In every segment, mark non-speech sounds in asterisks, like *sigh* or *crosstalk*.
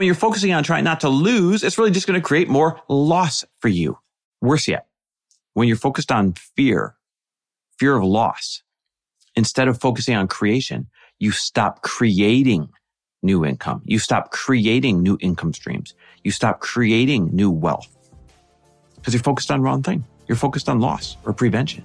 When you're focusing on trying not to lose, it's really just going to create more loss for you. Worse yet, when you're focused on fear, fear of loss, instead of focusing on creation, you stop creating new income. You stop creating new income streams. You stop creating new wealth because you're focused on wrong thing. You're focused on loss or prevention.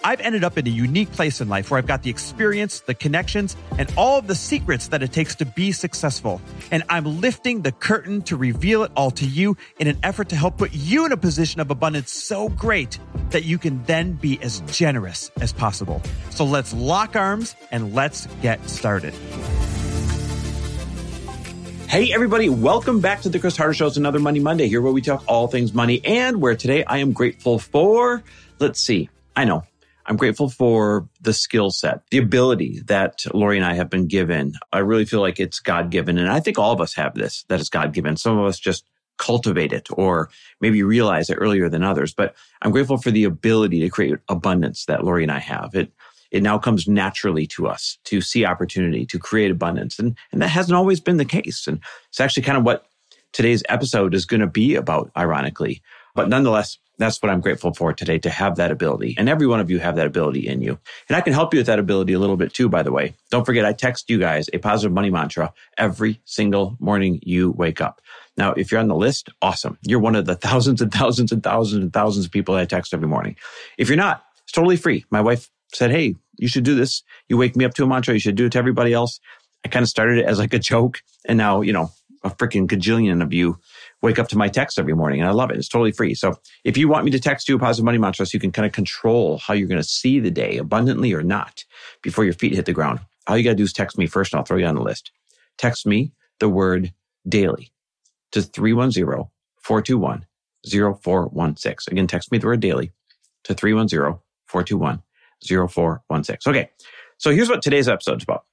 I've ended up in a unique place in life where I've got the experience, the connections, and all of the secrets that it takes to be successful. And I'm lifting the curtain to reveal it all to you in an effort to help put you in a position of abundance so great that you can then be as generous as possible. So let's lock arms and let's get started. Hey, everybody, welcome back to the Chris Harder Show. It's another Money Monday here where we talk all things money and where today I am grateful for, let's see, I know I'm grateful for the skill set, the ability that Lori and I have been given. I really feel like it's God given. And I think all of us have this, that is God given. Some of us just cultivate it or maybe realize it earlier than others. But I'm grateful for the ability to create abundance that Lori and I have. It, it now comes naturally to us to see opportunity, to create abundance. And, and that hasn't always been the case. And it's actually kind of what today's episode is going to be about, ironically. But nonetheless, that's what I'm grateful for today to have that ability. And every one of you have that ability in you. And I can help you with that ability a little bit too, by the way. Don't forget, I text you guys a positive money mantra every single morning you wake up. Now, if you're on the list, awesome. You're one of the thousands and thousands and thousands and thousands of people I text every morning. If you're not, it's totally free. My wife said, Hey, you should do this. You wake me up to a mantra. You should do it to everybody else. I kind of started it as like a joke. And now, you know, a freaking gajillion of you wake up to my text every morning and I love it. It's totally free. So if you want me to text you a positive money mantra so you can kind of control how you're going to see the day abundantly or not before your feet hit the ground, all you got to do is text me first and I'll throw you on the list. Text me the word daily to 310 421 0416. Again, text me the word daily to 310 421 0416. Okay. So here's what today's episode is about.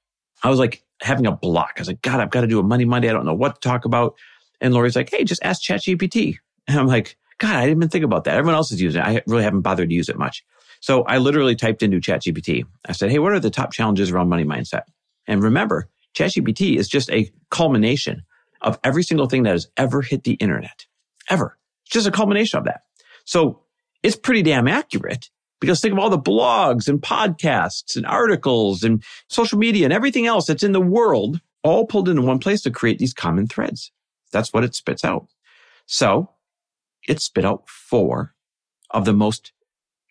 I was like having a block. I was like, God, I've got to do a Money Monday. I don't know what to talk about. And Lori's like, hey, just ask ChatGPT. And I'm like, God, I didn't even think about that. Everyone else is using it. I really haven't bothered to use it much. So I literally typed into ChatGPT. I said, hey, what are the top challenges around money mindset? And remember, ChatGPT is just a culmination of every single thing that has ever hit the internet, ever. It's just a culmination of that. So it's pretty damn accurate because think of all the blogs and podcasts and articles and social media and everything else that's in the world all pulled into one place to create these common threads. That's what it spits out. So it spit out four of the most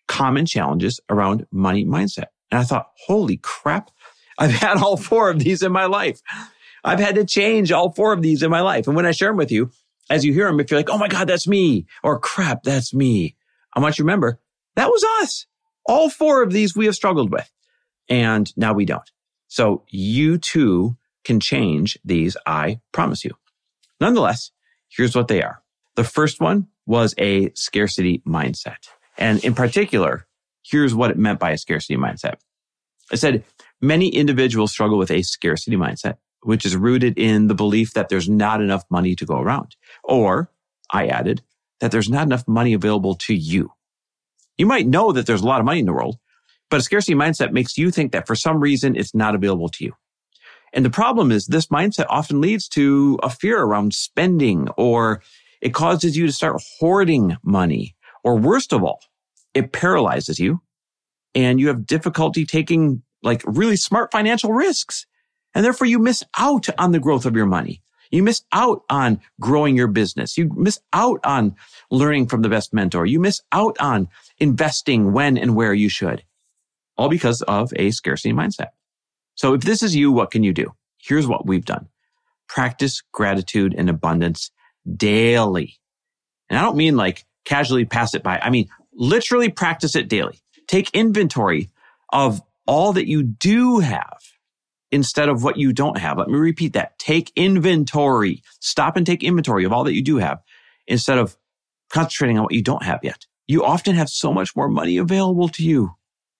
common challenges around money mindset. And I thought, holy crap, I've had all four of these in my life. I've had to change all four of these in my life. And when I share them with you, as you hear them, if you're like, oh my God, that's me, or crap, that's me, I want you to remember that was us. All four of these we have struggled with. And now we don't. So you too can change these. I promise you. Nonetheless, here's what they are. The first one was a scarcity mindset. And in particular, here's what it meant by a scarcity mindset. I said many individuals struggle with a scarcity mindset, which is rooted in the belief that there's not enough money to go around. Or I added that there's not enough money available to you. You might know that there's a lot of money in the world, but a scarcity mindset makes you think that for some reason it's not available to you. And the problem is this mindset often leads to a fear around spending or it causes you to start hoarding money. Or worst of all, it paralyzes you and you have difficulty taking like really smart financial risks. And therefore you miss out on the growth of your money. You miss out on growing your business. You miss out on learning from the best mentor. You miss out on investing when and where you should. All because of a scarcity mindset. So if this is you, what can you do? Here's what we've done. Practice gratitude and abundance daily. And I don't mean like casually pass it by. I mean, literally practice it daily. Take inventory of all that you do have instead of what you don't have. Let me repeat that. Take inventory. Stop and take inventory of all that you do have instead of concentrating on what you don't have yet. You often have so much more money available to you,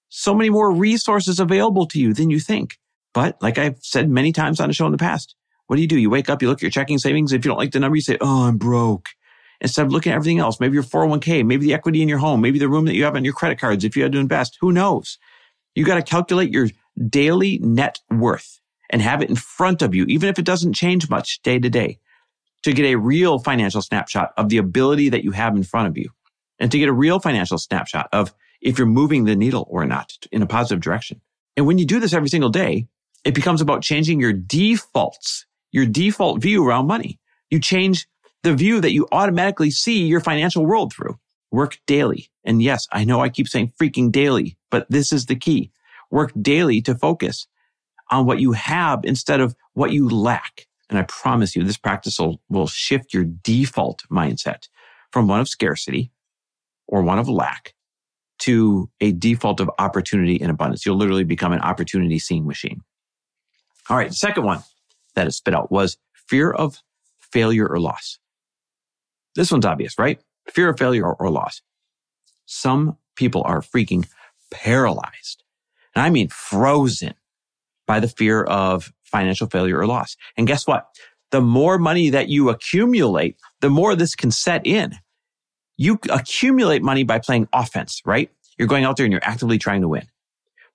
so many more resources available to you than you think. But like I've said many times on the show in the past, what do you do? You wake up, you look at your checking savings. If you don't like the number, you say, Oh, I'm broke. Instead of looking at everything else, maybe your 401k, maybe the equity in your home, maybe the room that you have on your credit cards. If you had to invest, who knows? You got to calculate your daily net worth and have it in front of you, even if it doesn't change much day to day to get a real financial snapshot of the ability that you have in front of you and to get a real financial snapshot of if you're moving the needle or not in a positive direction. And when you do this every single day, it becomes about changing your defaults, your default view around money. You change the view that you automatically see your financial world through. Work daily. And yes, I know I keep saying freaking daily, but this is the key. Work daily to focus on what you have instead of what you lack. And I promise you, this practice will, will shift your default mindset from one of scarcity or one of lack to a default of opportunity and abundance. You'll literally become an opportunity seeing machine. All right. Second one that it spit out was fear of failure or loss. This one's obvious, right? Fear of failure or, or loss. Some people are freaking paralyzed. And I mean frozen by the fear of financial failure or loss. And guess what? The more money that you accumulate, the more this can set in. You accumulate money by playing offense, right? You're going out there and you're actively trying to win.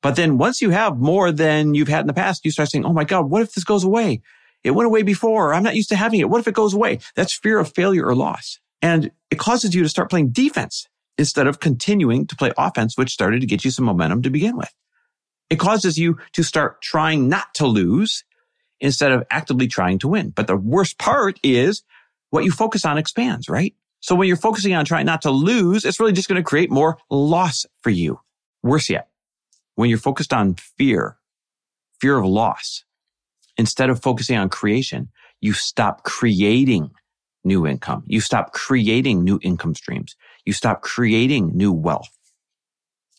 But then once you have more than you've had in the past, you start saying, Oh my God, what if this goes away? It went away before. I'm not used to having it. What if it goes away? That's fear of failure or loss. And it causes you to start playing defense instead of continuing to play offense, which started to get you some momentum to begin with. It causes you to start trying not to lose instead of actively trying to win. But the worst part is what you focus on expands, right? So when you're focusing on trying not to lose, it's really just going to create more loss for you. Worse yet, when you're focused on fear, fear of loss, instead of focusing on creation, you stop creating new income. You stop creating new income streams. You stop creating new wealth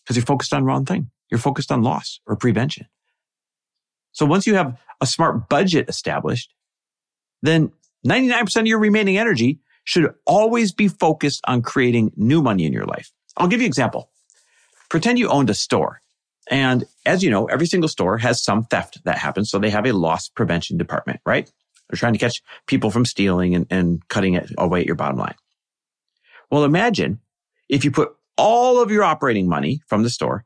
because you're focused on wrong thing. You're focused on loss or prevention. So once you have a smart budget established, then 99% of your remaining energy should always be focused on creating new money in your life. I'll give you an example. Pretend you owned a store. And as you know, every single store has some theft that happens. So they have a loss prevention department, right? They're trying to catch people from stealing and, and cutting it away at your bottom line. Well, imagine if you put all of your operating money from the store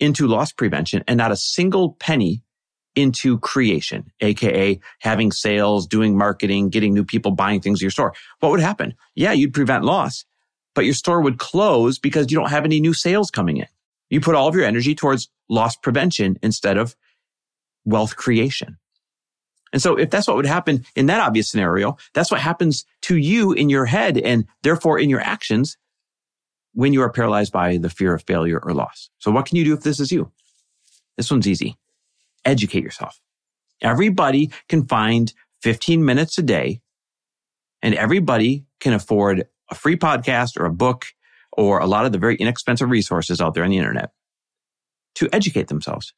into loss prevention and not a single penny into creation, aka having sales, doing marketing, getting new people buying things at your store. What would happen? Yeah, you'd prevent loss, but your store would close because you don't have any new sales coming in. You put all of your energy towards loss prevention instead of wealth creation. And so if that's what would happen in that obvious scenario, that's what happens to you in your head and therefore in your actions when you are paralyzed by the fear of failure or loss. So what can you do if this is you? This one's easy. Educate yourself. Everybody can find 15 minutes a day and everybody can afford a free podcast or a book or a lot of the very inexpensive resources out there on the internet to educate themselves.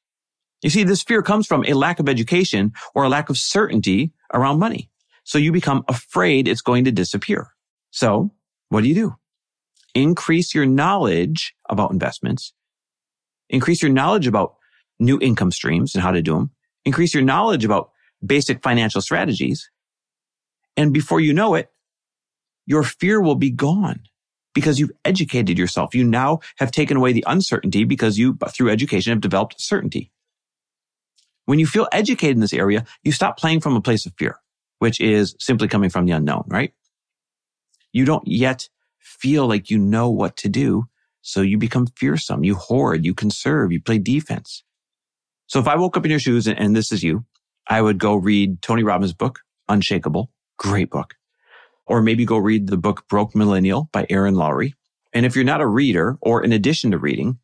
You see, this fear comes from a lack of education or a lack of certainty around money. So you become afraid it's going to disappear. So what do you do? Increase your knowledge about investments. Increase your knowledge about new income streams and how to do them. Increase your knowledge about basic financial strategies. And before you know it, your fear will be gone because you've educated yourself. You now have taken away the uncertainty because you, through education, have developed certainty. When you feel educated in this area, you stop playing from a place of fear, which is simply coming from the unknown, right? You don't yet feel like you know what to do. So you become fearsome. You hoard, you conserve, you play defense. So if I woke up in your shoes and, and this is you, I would go read Tony Robbins' book, Unshakeable. Great book. Or maybe go read the book Broke Millennial by Erin Lowry. And if you're not a reader or in addition to reading,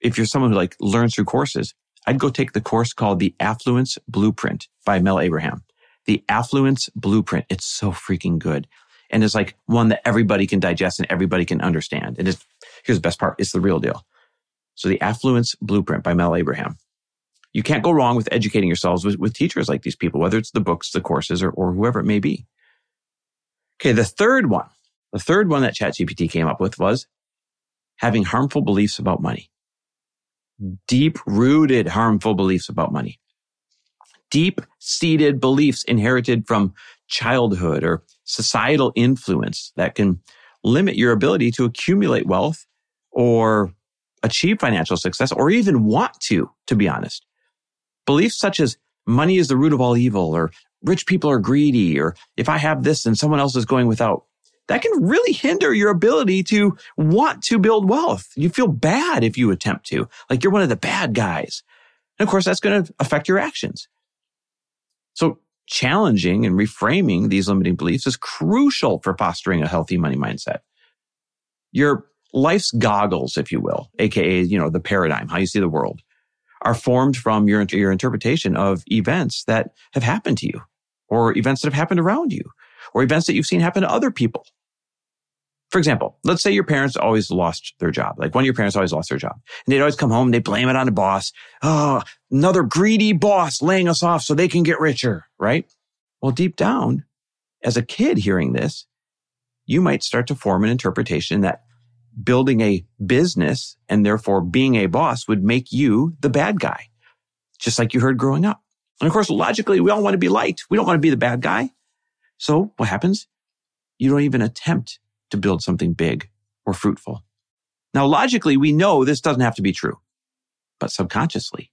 if you're someone who like learns through courses, I'd go take the course called The Affluence Blueprint by Mel Abraham. The Affluence Blueprint. It's so freaking good. And it's like one that everybody can digest and everybody can understand. And it's, here's the best part. It's the real deal. So the Affluence Blueprint by Mel Abraham. You can't go wrong with educating yourselves with, with teachers like these people, whether it's the books, the courses, or, or whoever it may be. Okay. The third one The third one that ChatGPT came up with was having harmful beliefs about money. Deep rooted harmful beliefs about money. Deep seated beliefs inherited from childhood or societal influence that can limit your ability to accumulate wealth or achieve financial success or even want to, to be honest. Beliefs such as money is the root of all evil or rich people are greedy or if I have this and someone else is going without that can really hinder your ability to want to build wealth. You feel bad if you attempt to, like you're one of the bad guys. And of course, that's going to affect your actions. So challenging and reframing these limiting beliefs is crucial for fostering a healthy money mindset. Your life's goggles, if you will, aka, you know, the paradigm, how you see the world, are formed from your, your interpretation of events that have happened to you or events that have happened around you or events that you've seen happen to other people. For example, let's say your parents always lost their job. Like one of your parents always lost their job and they'd always come home they blame it on the boss. Oh, another greedy boss laying us off so they can get richer, right? Well, deep down, as a kid hearing this, you might start to form an interpretation that building a business and therefore being a boss would make you the bad guy, just like you heard growing up. And of course, logically, we all want to be liked. We don't want to be the bad guy. So what happens? You don't even attempt to build something big or fruitful. Now, logically, we know this doesn't have to be true, but subconsciously,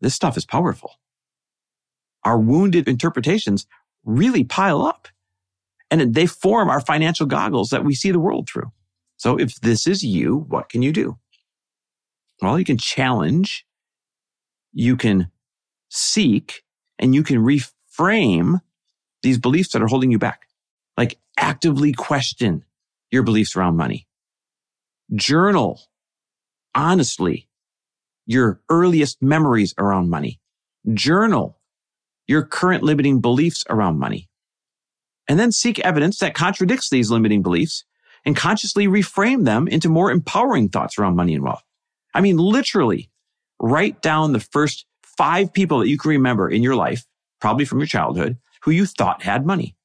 this stuff is powerful. Our wounded interpretations really pile up and they form our financial goggles that we see the world through. So if this is you, what can you do? Well, you can challenge, you can seek, and you can reframe these beliefs that are holding you back. Like actively question your beliefs around money. Journal honestly your earliest memories around money. Journal your current limiting beliefs around money. And then seek evidence that contradicts these limiting beliefs and consciously reframe them into more empowering thoughts around money and wealth. I mean, literally write down the first five people that you can remember in your life, probably from your childhood, who you thought had money.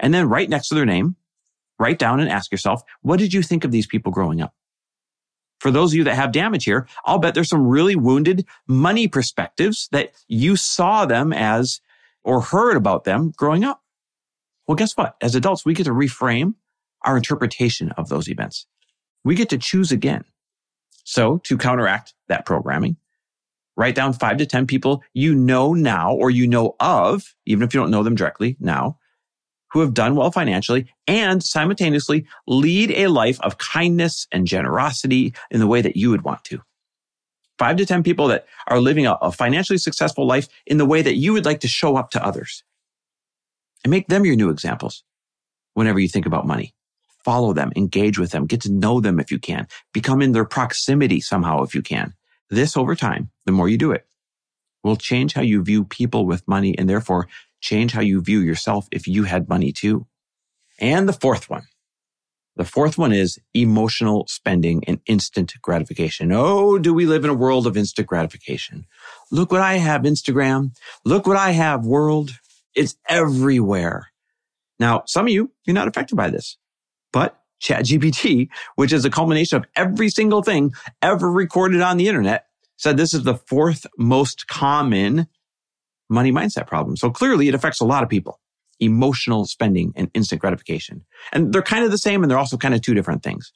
And then right next to their name, write down and ask yourself, what did you think of these people growing up? For those of you that have damage here, I'll bet there's some really wounded money perspectives that you saw them as or heard about them growing up. Well, guess what? As adults, we get to reframe our interpretation of those events. We get to choose again. So to counteract that programming, write down five to 10 people you know now or you know of, even if you don't know them directly now, who have done well financially and simultaneously lead a life of kindness and generosity in the way that you would want to. Five to 10 people that are living a, a financially successful life in the way that you would like to show up to others. And make them your new examples whenever you think about money. Follow them, engage with them, get to know them if you can, become in their proximity somehow if you can. This over time, the more you do it, will change how you view people with money and therefore change how you view yourself if you had money too. And the fourth one. The fourth one is emotional spending and instant gratification. Oh, do we live in a world of instant gratification? Look what I have, Instagram. Look what I have, world. It's everywhere. Now, some of you, you're not affected by this, but ChatGPT, which is a culmination of every single thing ever recorded on the internet, said this is the fourth most common money mindset problem. So clearly it affects a lot of people. Emotional spending and instant gratification. And they're kind of the same and they're also kind of two different things.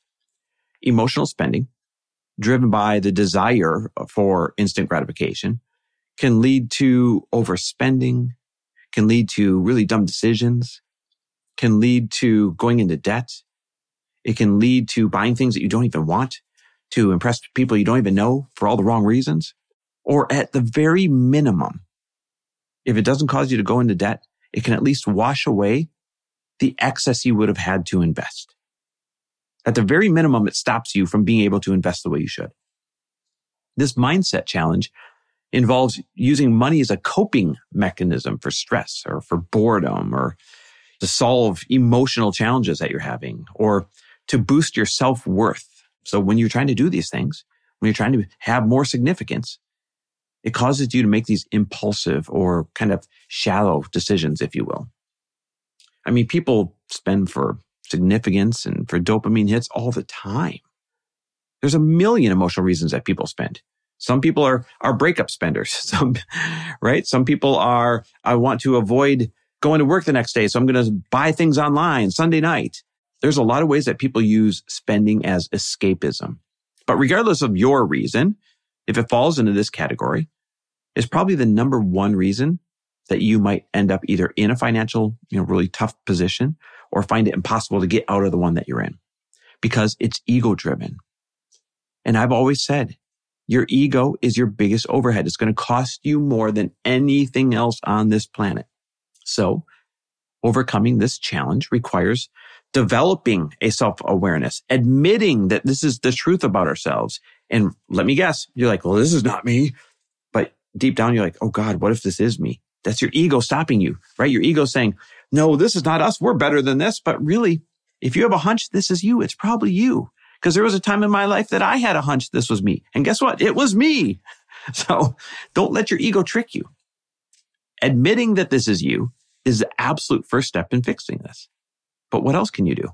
Emotional spending driven by the desire for instant gratification can lead to overspending, can lead to really dumb decisions, can lead to going into debt. It can lead to buying things that you don't even want to impress people you don't even know for all the wrong reasons. Or at the very minimum, if it doesn't cause you to go into debt, it can at least wash away the excess you would have had to invest. At the very minimum, it stops you from being able to invest the way you should. This mindset challenge involves using money as a coping mechanism for stress or for boredom or to solve emotional challenges that you're having or to boost your self worth. So when you're trying to do these things, when you're trying to have more significance, it causes you to make these impulsive or kind of shallow decisions, if you will. I mean, people spend for significance and for dopamine hits all the time. There's a million emotional reasons that people spend. Some people are, are breakup spenders. *laughs* Some, right? Some people are, I want to avoid going to work the next day. So I'm going to buy things online Sunday night. There's a lot of ways that people use spending as escapism. But regardless of your reason, if it falls into this category, it's probably the number one reason that you might end up either in a financial, you know, really tough position or find it impossible to get out of the one that you're in because it's ego driven. And I've always said your ego is your biggest overhead. It's going to cost you more than anything else on this planet. So overcoming this challenge requires developing a self awareness, admitting that this is the truth about ourselves. And let me guess, you're like, well, this is not me. But deep down, you're like, oh God, what if this is me? That's your ego stopping you, right? Your ego saying, no, this is not us. We're better than this. But really, if you have a hunch, this is you. It's probably you. Because there was a time in my life that I had a hunch this was me. And guess what? It was me. *laughs* So don't let your ego trick you. Admitting that this is you is the absolute first step in fixing this. But what else can you do?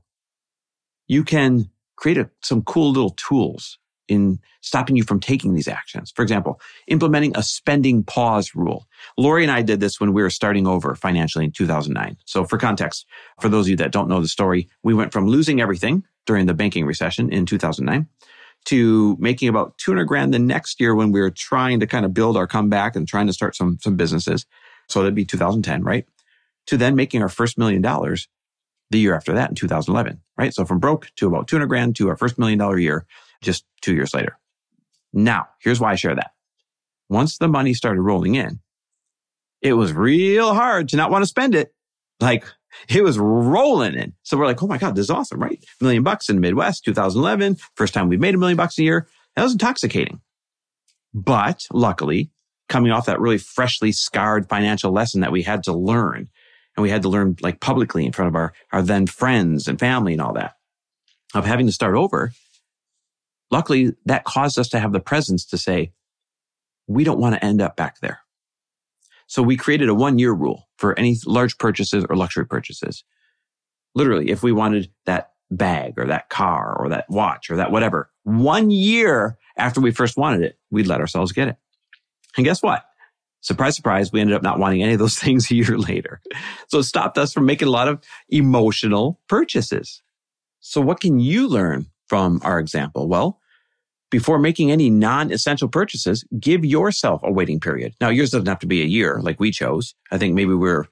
You can create a, some cool little tools in stopping you from taking these actions. For example, implementing a spending pause rule. Lori and I did this when we were starting over financially in 2009. So for context, for those of you that don't know the story, we went from losing everything during the banking recession in 2009 to making about 200 grand the next year when we were trying to kind of build our comeback and trying to start some, some businesses. So that'd be 2010, right? To then making our first million dollars the year after that in 2011, right? So from broke to about 200 grand to our first million dollar year just two years later. Now, here's why I share that. Once the money started rolling in, it was real hard to not want to spend it. Like it was rolling in. So we're like, oh my God, this is awesome, right? A million bucks in the Midwest, 2011. First time we've made a million bucks a year. That was intoxicating. But luckily, coming off that really freshly scarred financial lesson that we had to learn, and we had to learn like publicly in front of our, our then friends and family and all that, of having to start over, luckily that caused us to have the presence to say, we don't want to end up back there. So we created a one year rule for any large purchases or luxury purchases. Literally, if we wanted that bag or that car or that watch or that whatever, one year after we first wanted it, we'd let ourselves get it. And guess what? Surprise, surprise, we ended up not wanting any of those *laughs* things a year later. So it stopped us from making a lot of emotional purchases. So what can you learn from our example? Well, before making any non-essential purchases, give yourself a waiting period. Now, yours doesn't have to be a year like we chose. I think maybe we're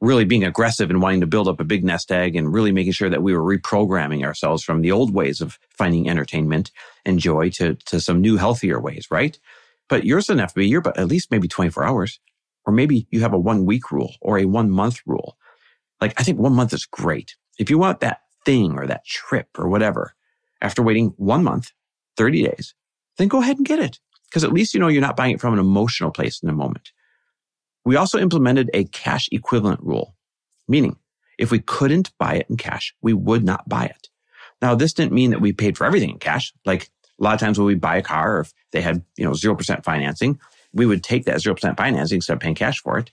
really being aggressive and wanting to build up a big nest egg and really making sure that we were reprogramming ourselves from the old ways of finding entertainment and joy to, to some new, healthier ways, right? But yours doesn't have to be a year, but at least maybe 24 hours. Or maybe you have a one week rule or a one month rule. Like, I think one month is great. If you want that thing or that trip or whatever, after waiting one month, 30 days, then go ahead and get it. Because at least you know you're not buying it from an emotional place in the moment. We also implemented a cash equivalent rule, meaning if we couldn't buy it in cash, we would not buy it. Now, this didn't mean that we paid for everything in cash. Like a lot of times when we buy a car, or if they had, you know, 0% financing, we would take that 0% financing instead of paying cash for it.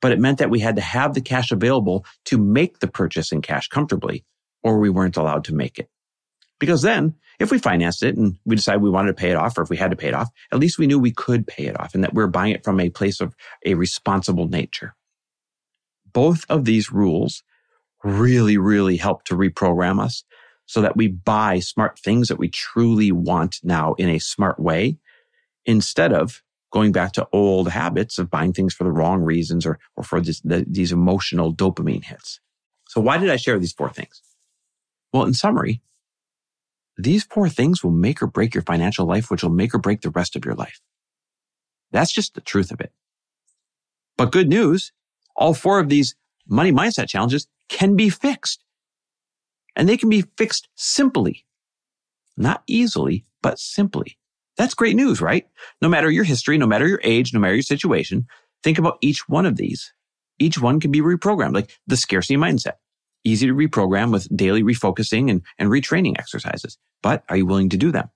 But it meant that we had to have the cash available to make the purchase in cash comfortably, or we weren't allowed to make it. Because then if we financed it and we decided we wanted to pay it off or if we had to pay it off, at least we knew we could pay it off and that we we're buying it from a place of a responsible nature. Both of these rules really, really help to reprogram us so that we buy smart things that we truly want now in a smart way instead of going back to old habits of buying things for the wrong reasons or, or for this, the, these emotional dopamine hits. So why did I share these four things? Well, in summary, these four things will make or break your financial life, which will make or break the rest of your life. That's just the truth of it. But good news, all four of these money mindset challenges can be fixed. And they can be fixed simply. Not easily, but simply. That's great news, right? No matter your history, no matter your age, no matter your situation, think about each one of these. Each one can be reprogrammed, like the scarcity mindset easy to reprogram with daily refocusing and, and retraining exercises. But are you willing to do them?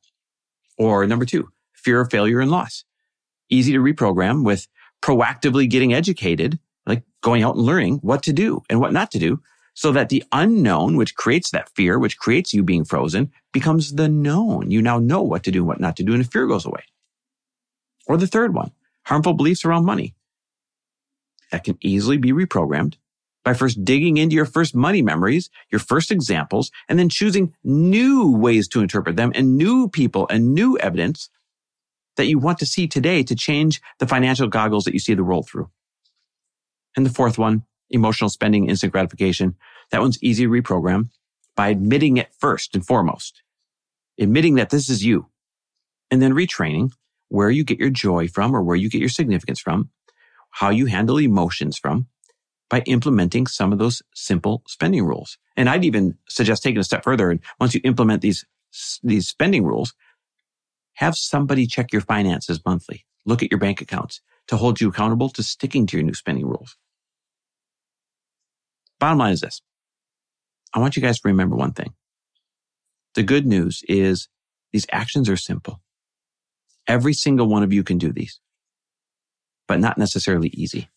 Or number two, fear of failure and loss. Easy to reprogram with proactively getting educated, like going out and learning what to do and what not to do so that the unknown, which creates that fear, which creates you being frozen, becomes the known. You now know what to do and what not to do, and the fear goes away. Or the third one, harmful beliefs around money. That can easily be reprogrammed by first digging into your first money memories, your first examples, and then choosing new ways to interpret them and new people and new evidence that you want to see today to change the financial goggles that you see the world through. And the fourth one, emotional spending, instant gratification. That one's easy to reprogram by admitting it first and foremost, admitting that this is you, and then retraining where you get your joy from or where you get your significance from, how you handle emotions from by implementing some of those simple spending rules. And I'd even suggest taking a step further. And once you implement these, these spending rules, have somebody check your finances monthly. Look at your bank accounts to hold you accountable to sticking to your new spending rules. Bottom line is this. I want you guys to remember one thing. The good news is these actions are simple. Every single one of you can do these, but not necessarily easy.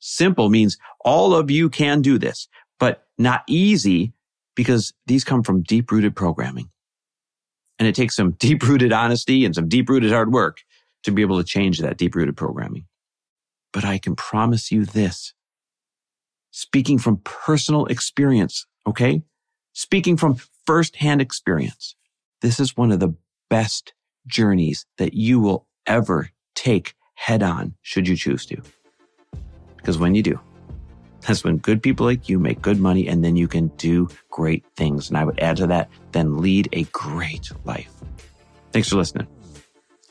Simple means all of you can do this, but not easy because these come from deep rooted programming. And it takes some *laughs* deep rooted honesty and some deep rooted hard work to be able to change that deep rooted programming. But I can promise you this speaking from personal experience. Okay. Speaking from firsthand experience. This is one of the best journeys that you will ever take head on should you choose to. Because when you do, that's when good people like you make good money and then you can do great things. And I would add to that, then lead a great life. Thanks for listening.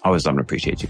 Always love and appreciate you.